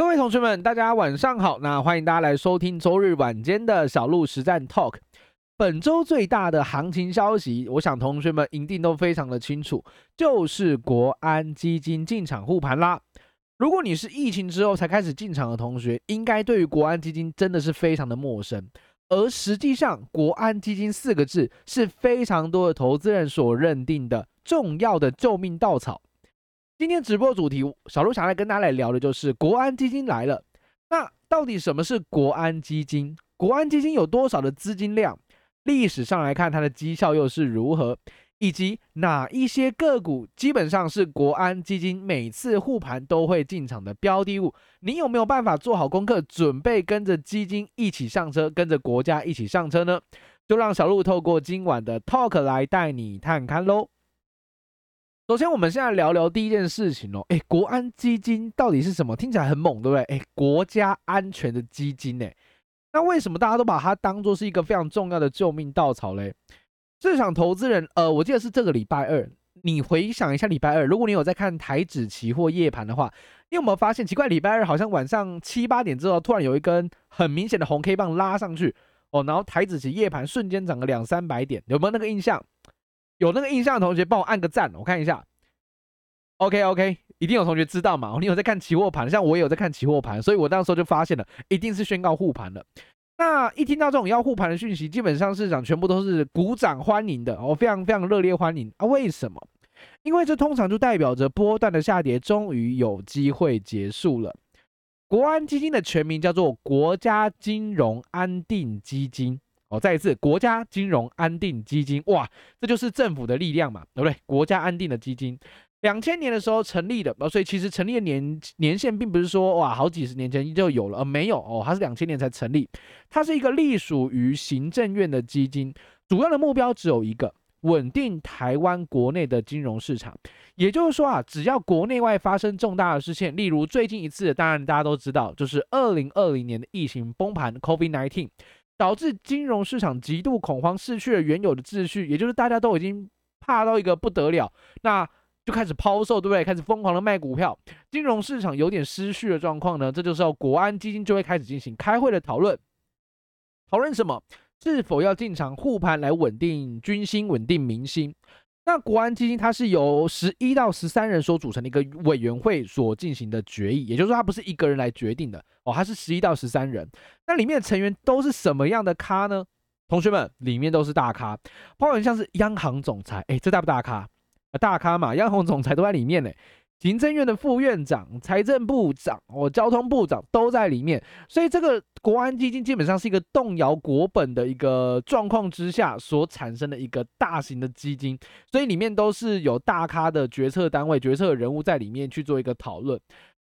各位同学们，大家晚上好。那欢迎大家来收听周日晚间的小鹿实战 Talk。本周最大的行情消息，我想同学们一定都非常的清楚，就是国安基金进场护盘啦。如果你是疫情之后才开始进场的同学，应该对于国安基金真的是非常的陌生。而实际上，国安基金四个字是非常多的投资人所认定的重要的救命稻草。今天直播主题，小鹿想来跟大家来聊的就是国安基金来了。那到底什么是国安基金？国安基金有多少的资金量？历史上来看，它的绩效又是如何？以及哪一些个股基本上是国安基金每次护盘都会进场的标的物？你有没有办法做好功课，准备跟着基金一起上车，跟着国家一起上车呢？就让小鹿透过今晚的 Talk 来带你探看喽。首先，我们现在聊聊第一件事情哦。诶，国安基金到底是什么？听起来很猛，对不对？诶，国家安全的基金诶，那为什么大家都把它当做是一个非常重要的救命稻草嘞？市场投资人，呃，我记得是这个礼拜二，你回想一下礼拜二，如果你有在看台指期货夜盘的话，你有没有发现奇怪？礼拜二好像晚上七八点之后，突然有一根很明显的红 K 棒拉上去哦，然后台指期夜盘瞬间涨个两三百点，有没有那个印象？有那个印象的同学，帮我按个赞，我看一下。OK OK，一定有同学知道嘛？你有在看期货盘，像我也有在看期货盘，所以我那时候就发现了，一定是宣告护盘了。那一听到这种要护盘的讯息，基本上市场全部都是鼓掌欢迎的，哦，非常非常热烈欢迎啊！为什么？因为这通常就代表着波段的下跌终于有机会结束了。国安基金的全名叫做国家金融安定基金。哦，再一次，国家金融安定基金，哇，这就是政府的力量嘛，对不对？国家安定的基金，两千年的时候成立的，所以其实成立的年年限并不是说哇，好几十年前就有了，而没有哦，它是两千年才成立，它是一个隶属于行政院的基金，主要的目标只有一个，稳定台湾国内的金融市场，也就是说啊，只要国内外发生重大的事件，例如最近一次，当然大家都知道，就是二零二零年的疫情崩盘，COVID-19。导致金融市场极度恐慌，失去了原有的秩序，也就是大家都已经怕到一个不得了，那就开始抛售，对不对？开始疯狂的卖股票，金融市场有点失序的状况呢，这就是要国安基金就会开始进行开会的讨论，讨论什么？是否要进场护盘来稳定军心、稳定民心？那国安基金它是由十一到十三人所组成的一个委员会所进行的决议，也就是说它不是一个人来决定的哦，它是十一到十三人。那里面的成员都是什么样的咖呢？同学们，里面都是大咖，包括像是央行总裁，哎，这大不大咖？大咖嘛，央行总裁都在里面呢。行政院的副院长、财政部长、哦，交通部长都在里面，所以这个国安基金基本上是一个动摇国本的一个状况之下所产生的一个大型的基金，所以里面都是有大咖的决策单位、决策人物在里面去做一个讨论。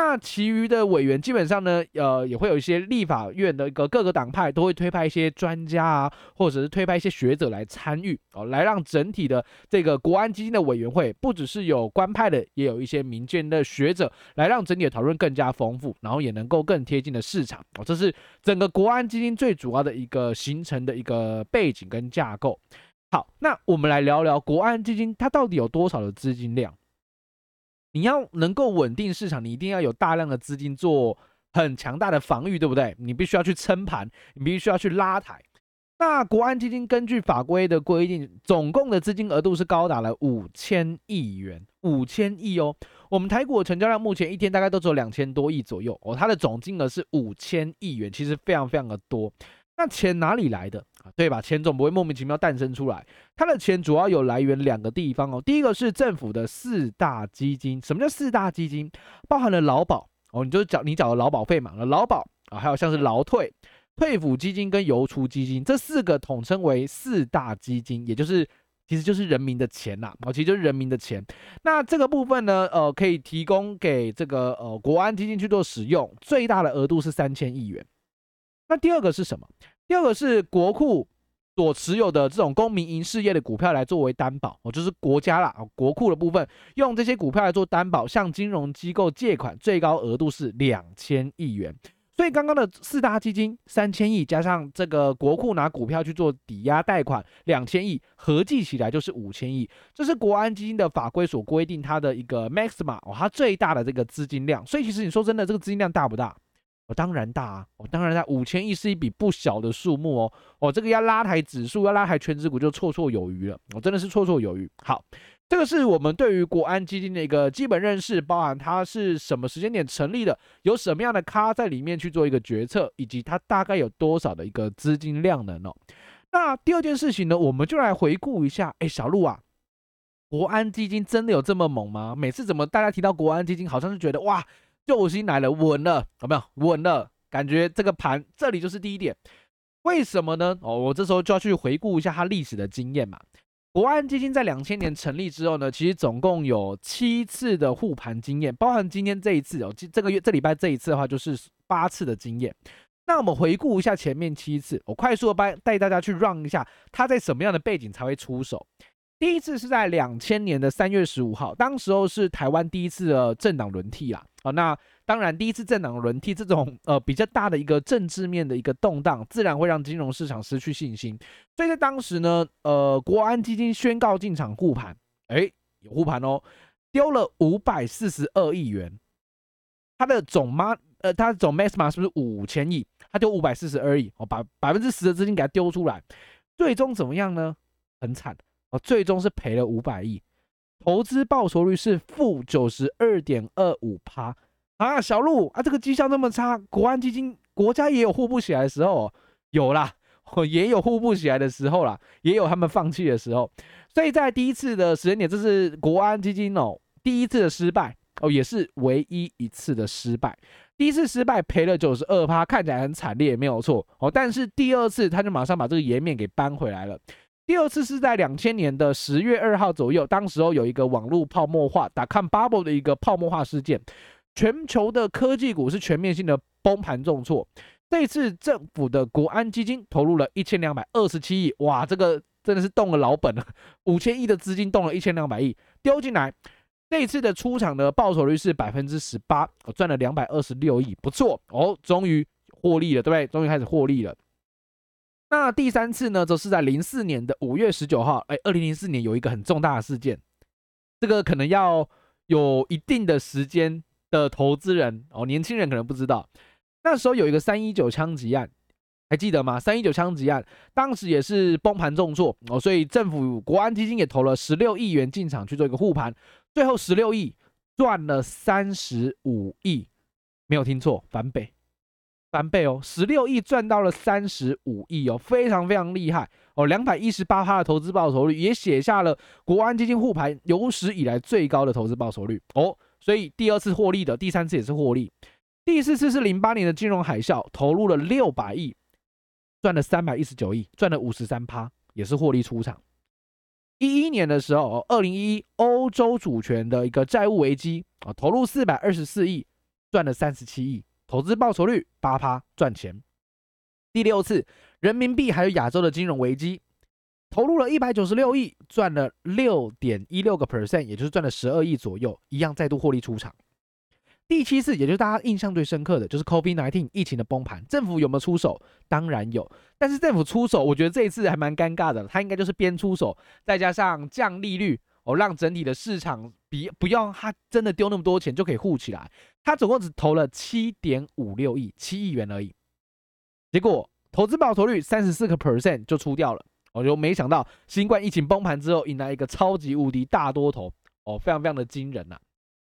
那其余的委员基本上呢，呃，也会有一些立法院的一个各个党派都会推派一些专家啊，或者是推派一些学者来参与哦，来让整体的这个国安基金的委员会不只是有官派的，也有一些民间的学者，来让整体的讨论更加丰富，然后也能够更贴近的市场哦。这是整个国安基金最主要的一个形成的一个背景跟架构。好，那我们来聊聊国安基金它到底有多少的资金量？你要能够稳定市场，你一定要有大量的资金做很强大的防御，对不对？你必须要去撑盘，你必须要去拉抬。那国安基金根据法规的规定，总共的资金额度是高达了五千亿元，五千亿哦。我们台股的成交量目前一天大概都只有两千多亿左右哦，它的总金额是五千亿元，其实非常非常的多。那钱哪里来的？对吧？钱总不会莫名其妙诞生出来，它的钱主要有来源两个地方哦。第一个是政府的四大基金，什么叫四大基金？包含了劳保哦，你就缴你缴的劳保费嘛，劳保啊，还有像是劳退、退抚基金跟邮储基金，这四个统称为四大基金，也就是其实就是人民的钱呐，哦，其实就是人民的钱。那这个部分呢，呃，可以提供给这个呃国安基金去做使用，最大的额度是三千亿元。那第二个是什么？第二个是国库所持有的这种公民营事业的股票来作为担保，哦，就是国家啦，国库的部分用这些股票来做担保，向金融机构借款，最高额度是两千亿元。所以刚刚的四大基金三千亿，加上这个国库拿股票去做抵押贷款两千亿，合计起来就是五千亿。这是国安基金的法规所规定它的一个 max 嘛哦，它最大的这个资金量。所以其实你说真的，这个资金量大不大？哦，当然大啊！哦，当然大，五千亿是一笔不小的数目哦。哦，这个要拉抬指数，要拉抬全指股就绰绰有余了。哦，真的是绰绰有余。好。这个是我们对于国安基金的一个基本认识，包含它是什么时间点成立的，有什么样的咖在里面去做一个决策，以及它大概有多少的一个资金量能哦。那第二件事情呢，我们就来回顾一下。哎，小鹿啊，国安基金真的有这么猛吗？每次怎么大家提到国安基金，好像是觉得哇，救星来了，稳了，有没有？稳了，感觉这个盘这里就是第一点。为什么呢？哦，我这时候就要去回顾一下它历史的经验嘛。国安基金在两千年成立之后呢，其实总共有七次的护盘经验，包含今天这一次哦，这个月这礼拜这一次的话就是八次的经验。那我们回顾一下前面七次，我快速的帮带大家去 run 一下，他在什么样的背景才会出手。第一次是在两千年的三月十五号，当时候是台湾第一次的政党轮替啦。啊，那当然第一次政党轮替这种呃比较大的一个政治面的一个动荡，自然会让金融市场失去信心。所以在当时呢，呃，国安基金宣告进场护盘，哎，有护盘哦，丢了五百四十二亿元，它的总妈呃，它的总 max 码是不是五千亿？它丢五百四十二亿，哦，把百分之十的资金给它丢出来，最终怎么样呢？很惨。哦，最终是赔了五百亿，投资报酬率是负九十二点二五趴啊！小路啊，这个绩效那么差，国安基金国家也有护不起来的时候，有啦，也有护不起来的时候啦，也有他们放弃的时候。所以在第一次的时间点，这是国安基金哦第一次的失败哦，也是唯一一次的失败。第一次失败赔了九十二趴，看起来很惨烈，没有错哦。但是第二次他就马上把这个颜面给扳回来了。第二次是在两千年的十月二号左右，当时候有一个网络泡沫化打 com bubble 的一个泡沫化事件，全球的科技股是全面性的崩盘重挫。这次政府的国安基金投入了一千两百二十七亿，哇，这个真的是动了老本了，五千亿的资金动了一千两百亿丢进来。这一次的出场的报酬率是百分之十八，我赚了两百二十六亿，不错哦，终于获利了，对不对？终于开始获利了。那第三次呢，则是在零四年的五月十九号。哎，二零零四年有一个很重大的事件，这个可能要有一定的时间的投资人哦，年轻人可能不知道。那时候有一个三一九枪击案，还记得吗？三一九枪击案当时也是崩盘重挫哦，所以政府国安基金也投了十六亿元进场去做一个护盘，最后十六亿赚了三十五亿，没有听错，翻倍。翻倍哦，十六亿赚到了三十五亿哦，非常非常厉害哦，两百一十八趴的投资报酬率，也写下了国安基金护盘有史以来最高的投资报酬率哦。所以第二次获利的，第三次也是获利，第四次是零八年的金融海啸，投入了六百亿，赚了三百一十九亿，赚了五十三趴，也是获利出场。一一年的时候，二零一一欧洲主权的一个债务危机啊，投入四百二十四亿，赚了三十七亿。投资报酬率八趴赚钱。第六次人民币还有亚洲的金融危机，投入了一百九十六亿，赚了六点一六个 percent，也就是赚了十二亿左右，一样再度获利出场。第七次，也就是大家印象最深刻的就是 COVID nineteen 疫情的崩盘，政府有没有出手？当然有，但是政府出手，我觉得这一次还蛮尴尬的，他应该就是边出手，再加上降利率。哦，让整体的市场比不要他真的丢那么多钱就可以护起来，他总共只投了七点五六亿，七亿元而已。结果投资报酬率三十四个 percent 就出掉了。我就没想到新冠疫情崩盘之后，迎来一个超级无敌大多头，哦，非常非常的惊人呐、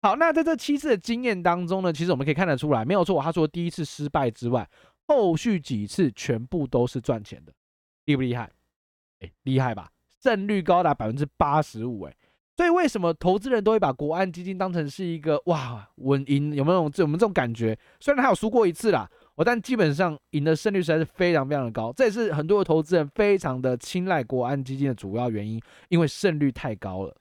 好，那在这七次的经验当中呢，其实我们可以看得出来，没有错，他说第一次失败之外，后续几次全部都是赚钱的，厉不厉害？哎，厉害吧？胜率高达百分之八十五，哎。所以为什么投资人都会把国安基金当成是一个哇稳赢？有没有这我们这种感觉？虽然他有输过一次啦，我但基本上赢的胜率实在是非常非常的高。这也是很多的投资人非常的青睐国安基金的主要原因，因为胜率太高了。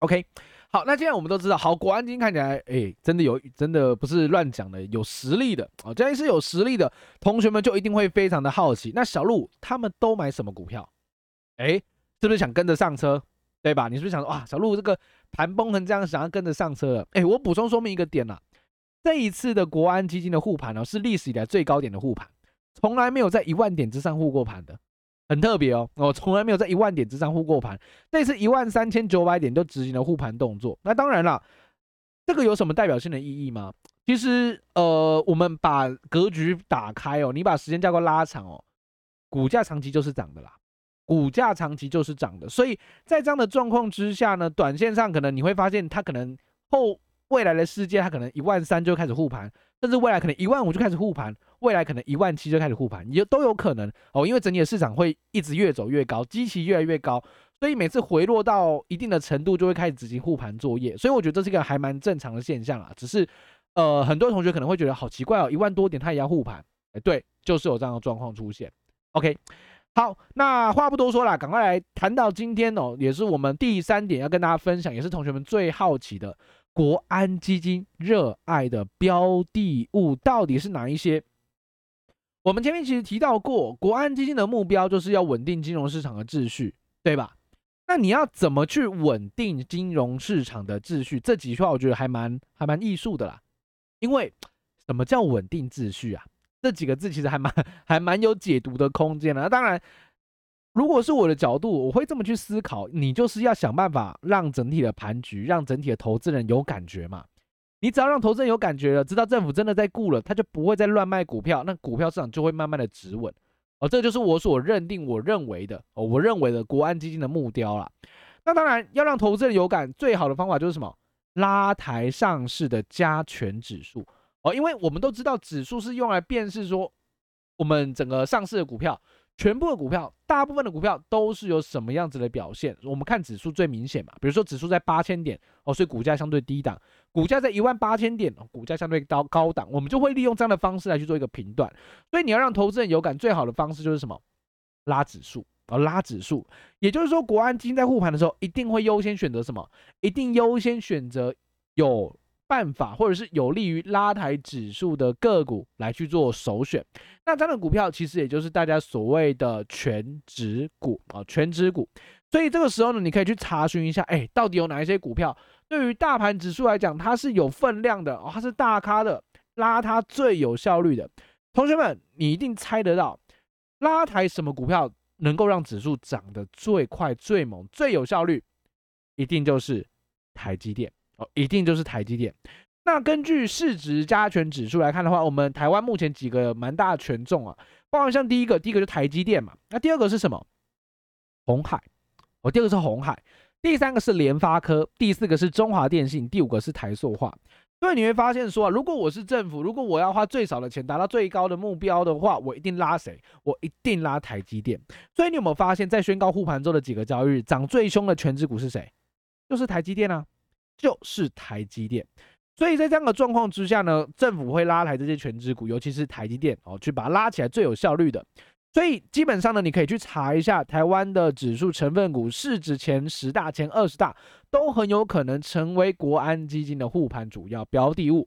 OK，好，那既然我们都知道，好，国安基金看起来哎，真的有，真的不是乱讲的，有实力的啊。既然是有实力的，同学们就一定会非常的好奇。那小路他们都买什么股票？哎。是不是想跟着上车，对吧？你是不是想说，哇，小路这个盘崩成这样，想要跟着上车了？哎，我补充说明一个点呐、啊，这一次的国安基金的护盘呢，是历史以来最高点的护盘，从来没有在一万点之上护过盘的，很特别哦。我从来没有在一万点之上护过盘，这次一万三千九百点就执行了护盘动作。那当然了，这个有什么代表性的意义吗？其实，呃，我们把格局打开哦，你把时间架构拉长哦，股价长期就是涨的啦，股价长期就是涨的。所以在这样的状况之下呢，短线上可能你会发现它可能后。未来的世界，它可能一万三就开始护盘，甚至未来可能一万五就开始护盘，未来可能一万七就开始护盘，也都有可能哦。因为整体的市场会一直越走越高，基期越来越高，所以每次回落到一定的程度，就会开始执行护盘作业。所以我觉得这是一个还蛮正常的现象啊。只是呃，很多同学可能会觉得好奇怪哦，一万多点它也要护盘？哎，对，就是有这样的状况出现。OK，好，那话不多说了，赶快来谈到今天哦，也是我们第三点要跟大家分享，也是同学们最好奇的。国安基金热爱的标的物到底是哪一些？我们前面其实提到过，国安基金的目标就是要稳定金融市场的秩序，对吧？那你要怎么去稳定金融市场的秩序？这几句话我觉得还蛮还蛮艺术的啦。因为什么叫稳定秩序啊？这几个字其实还蛮还蛮有解读的空间的。那当然。如果是我的角度，我会这么去思考：你就是要想办法让整体的盘局，让整体的投资人有感觉嘛。你只要让投资人有感觉了，知道政府真的在顾了，他就不会再乱卖股票，那股票市场就会慢慢的止稳。哦，这就是我所认定、我认为的，我认为的国安基金的目标啦。那当然要让投资人有感，最好的方法就是什么？拉抬上市的加权指数哦，因为我们都知道指数是用来辨识说我们整个上市的股票。全部的股票，大部分的股票都是有什么样子的表现？我们看指数最明显嘛，比如说指数在八千点哦，所以股价相对低档；股价在一万八千点哦，股价相对高高档。我们就会利用这样的方式来去做一个评断。所以你要让投资人有感，最好的方式就是什么？拉指数哦，拉指数。也就是说，国安基金在护盘的时候，一定会优先选择什么？一定优先选择有。办法，或者是有利于拉抬指数的个股来去做首选，那这样的股票其实也就是大家所谓的全值股啊，全值股。所以这个时候呢，你可以去查询一下，哎，到底有哪一些股票对于大盘指数来讲，它是有分量的，哦它是大咖的，拉它最有效率的。同学们，你一定猜得到，拉抬什么股票能够让指数涨得最快、最猛、最有效率？一定就是台积电。哦一定就是台积电。那根据市值加权指数来看的话，我们台湾目前几个蛮大的权重啊，包括像第一个，第一个就台积电嘛。那第二个是什么？鸿海。哦，第二个是鸿海。第三个是联发科。第四个是中华电信。第五个是台塑化。所以你会发现说啊，如果我是政府，如果我要花最少的钱达到最高的目标的话，我一定拉谁？我一定拉台积电。所以你有没有发现，在宣告护盘之后的几个交易日，涨最凶的权值股是谁？就是台积电啊。就是台积电，所以在这样的状况之下呢，政府会拉抬这些全资股，尤其是台积电哦，去把它拉起来最有效率的。所以基本上呢，你可以去查一下台湾的指数成分股市值前十大、前二十大，都很有可能成为国安基金的护盘主要标的物。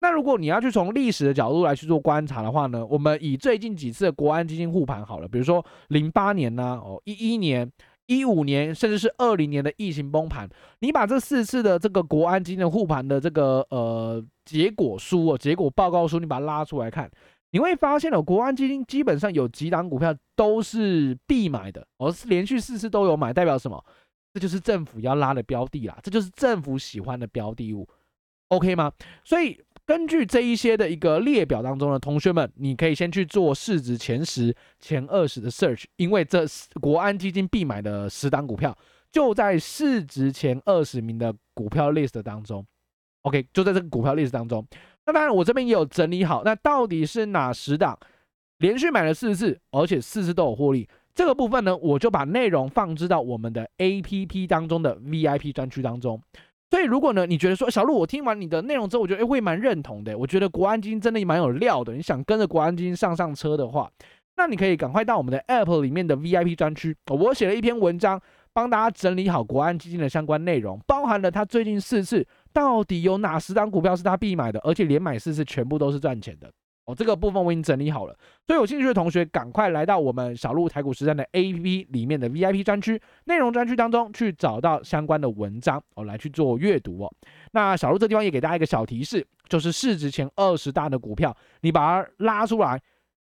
那如果你要去从历史的角度来去做观察的话呢，我们以最近几次的国安基金护盘好了，比如说零八年呢、啊，哦一一年。一五年甚至是二零年的疫情崩盘，你把这四次的这个国安基金的护盘的这个呃结果书哦，结果报告书，你把它拉出来看，你会发现哦，国安基金基本上有几档股票都是必买的，而是连续四次都有买，代表什么？这就是政府要拉的标的啦，这就是政府喜欢的标的物，OK 吗？所以。根据这一些的一个列表当中的同学们，你可以先去做市值前十、前二十的 search，因为这国安基金必买的十档股票就在市值前二十名的股票 list 当中。OK，就在这个股票 list 当中。那当然，我这边也有整理好，那到底是哪十档连续买了四次，而且四次都有获利？这个部分呢，我就把内容放置到我们的 APP 当中的 VIP 专区当中。所以，如果呢，你觉得说小鹿，我听完你的内容之后，我觉得诶会蛮认同的。我觉得国安基金真的蛮有料的。你想跟着国安基金上上车的话，那你可以赶快到我们的 App 里面的 VIP 专区。我写了一篇文章，帮大家整理好国安基金的相关内容，包含了他最近四次到底有哪十档股票是他必买的，而且连买四次全部都是赚钱的。哦，这个部分我已经整理好了，所以有兴趣的同学赶快来到我们小鹿台股实战的 APP 里面的 VIP 专区内容专区当中去找到相关的文章哦，来去做阅读哦。那小鹿这地方也给大家一个小提示，就是市值前二十大的股票，你把它拉出来，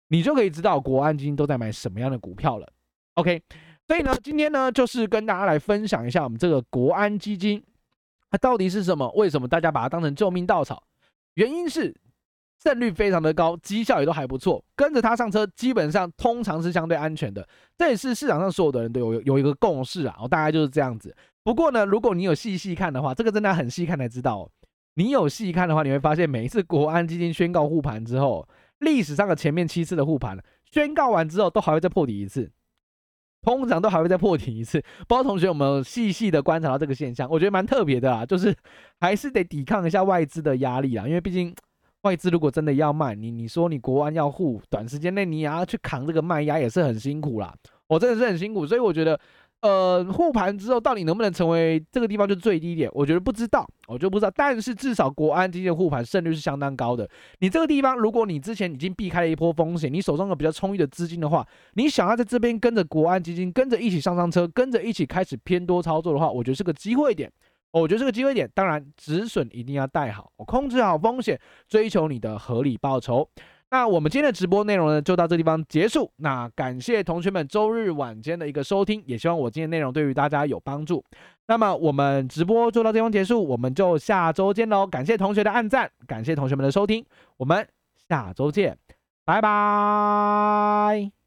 你就可以知道国安基金都在买什么样的股票了。OK，所以呢，今天呢就是跟大家来分享一下我们这个国安基金它到底是什么，为什么大家把它当成救命稻草？原因是。胜率非常的高，绩效也都还不错，跟着他上车，基本上通常是相对安全的。这也是市场上所有的人都有有一个共识啊，我大概就是这样子。不过呢，如果你有细细看的话，这个真的很细看才知道。你有细看的话，你会发现每一次国安基金宣告护盘之后，历史上的前面七次的护盘宣告完之后，都还会再破底一次，通常都还会再破底一次。不知道同学有没有细细的观察到这个现象？我觉得蛮特别的啊，就是还是得抵抗一下外资的压力啊，因为毕竟。外资如果真的要卖你，你说你国安要护，短时间内你也要去扛这个卖压，也是很辛苦啦。我真的是很辛苦，所以我觉得，呃，护盘之后到底能不能成为这个地方就最低点，我觉得不知道，我就不知道。但是至少国安基金的护盘胜率是相当高的。你这个地方，如果你之前已经避开了一波风险，你手上有比较充裕的资金的话，你想要在这边跟着国安基金，跟着一起上上车，跟着一起开始偏多操作的话，我觉得是个机会点。我觉得这个机会点，当然止损一定要带好，控制好风险，追求你的合理报酬。那我们今天的直播内容呢，就到这地方结束。那感谢同学们周日晚间的一个收听，也希望我今天内容对于大家有帮助。那么我们直播就到这地方结束，我们就下周见喽。感谢同学的按赞，感谢同学们的收听，我们下周见，拜拜。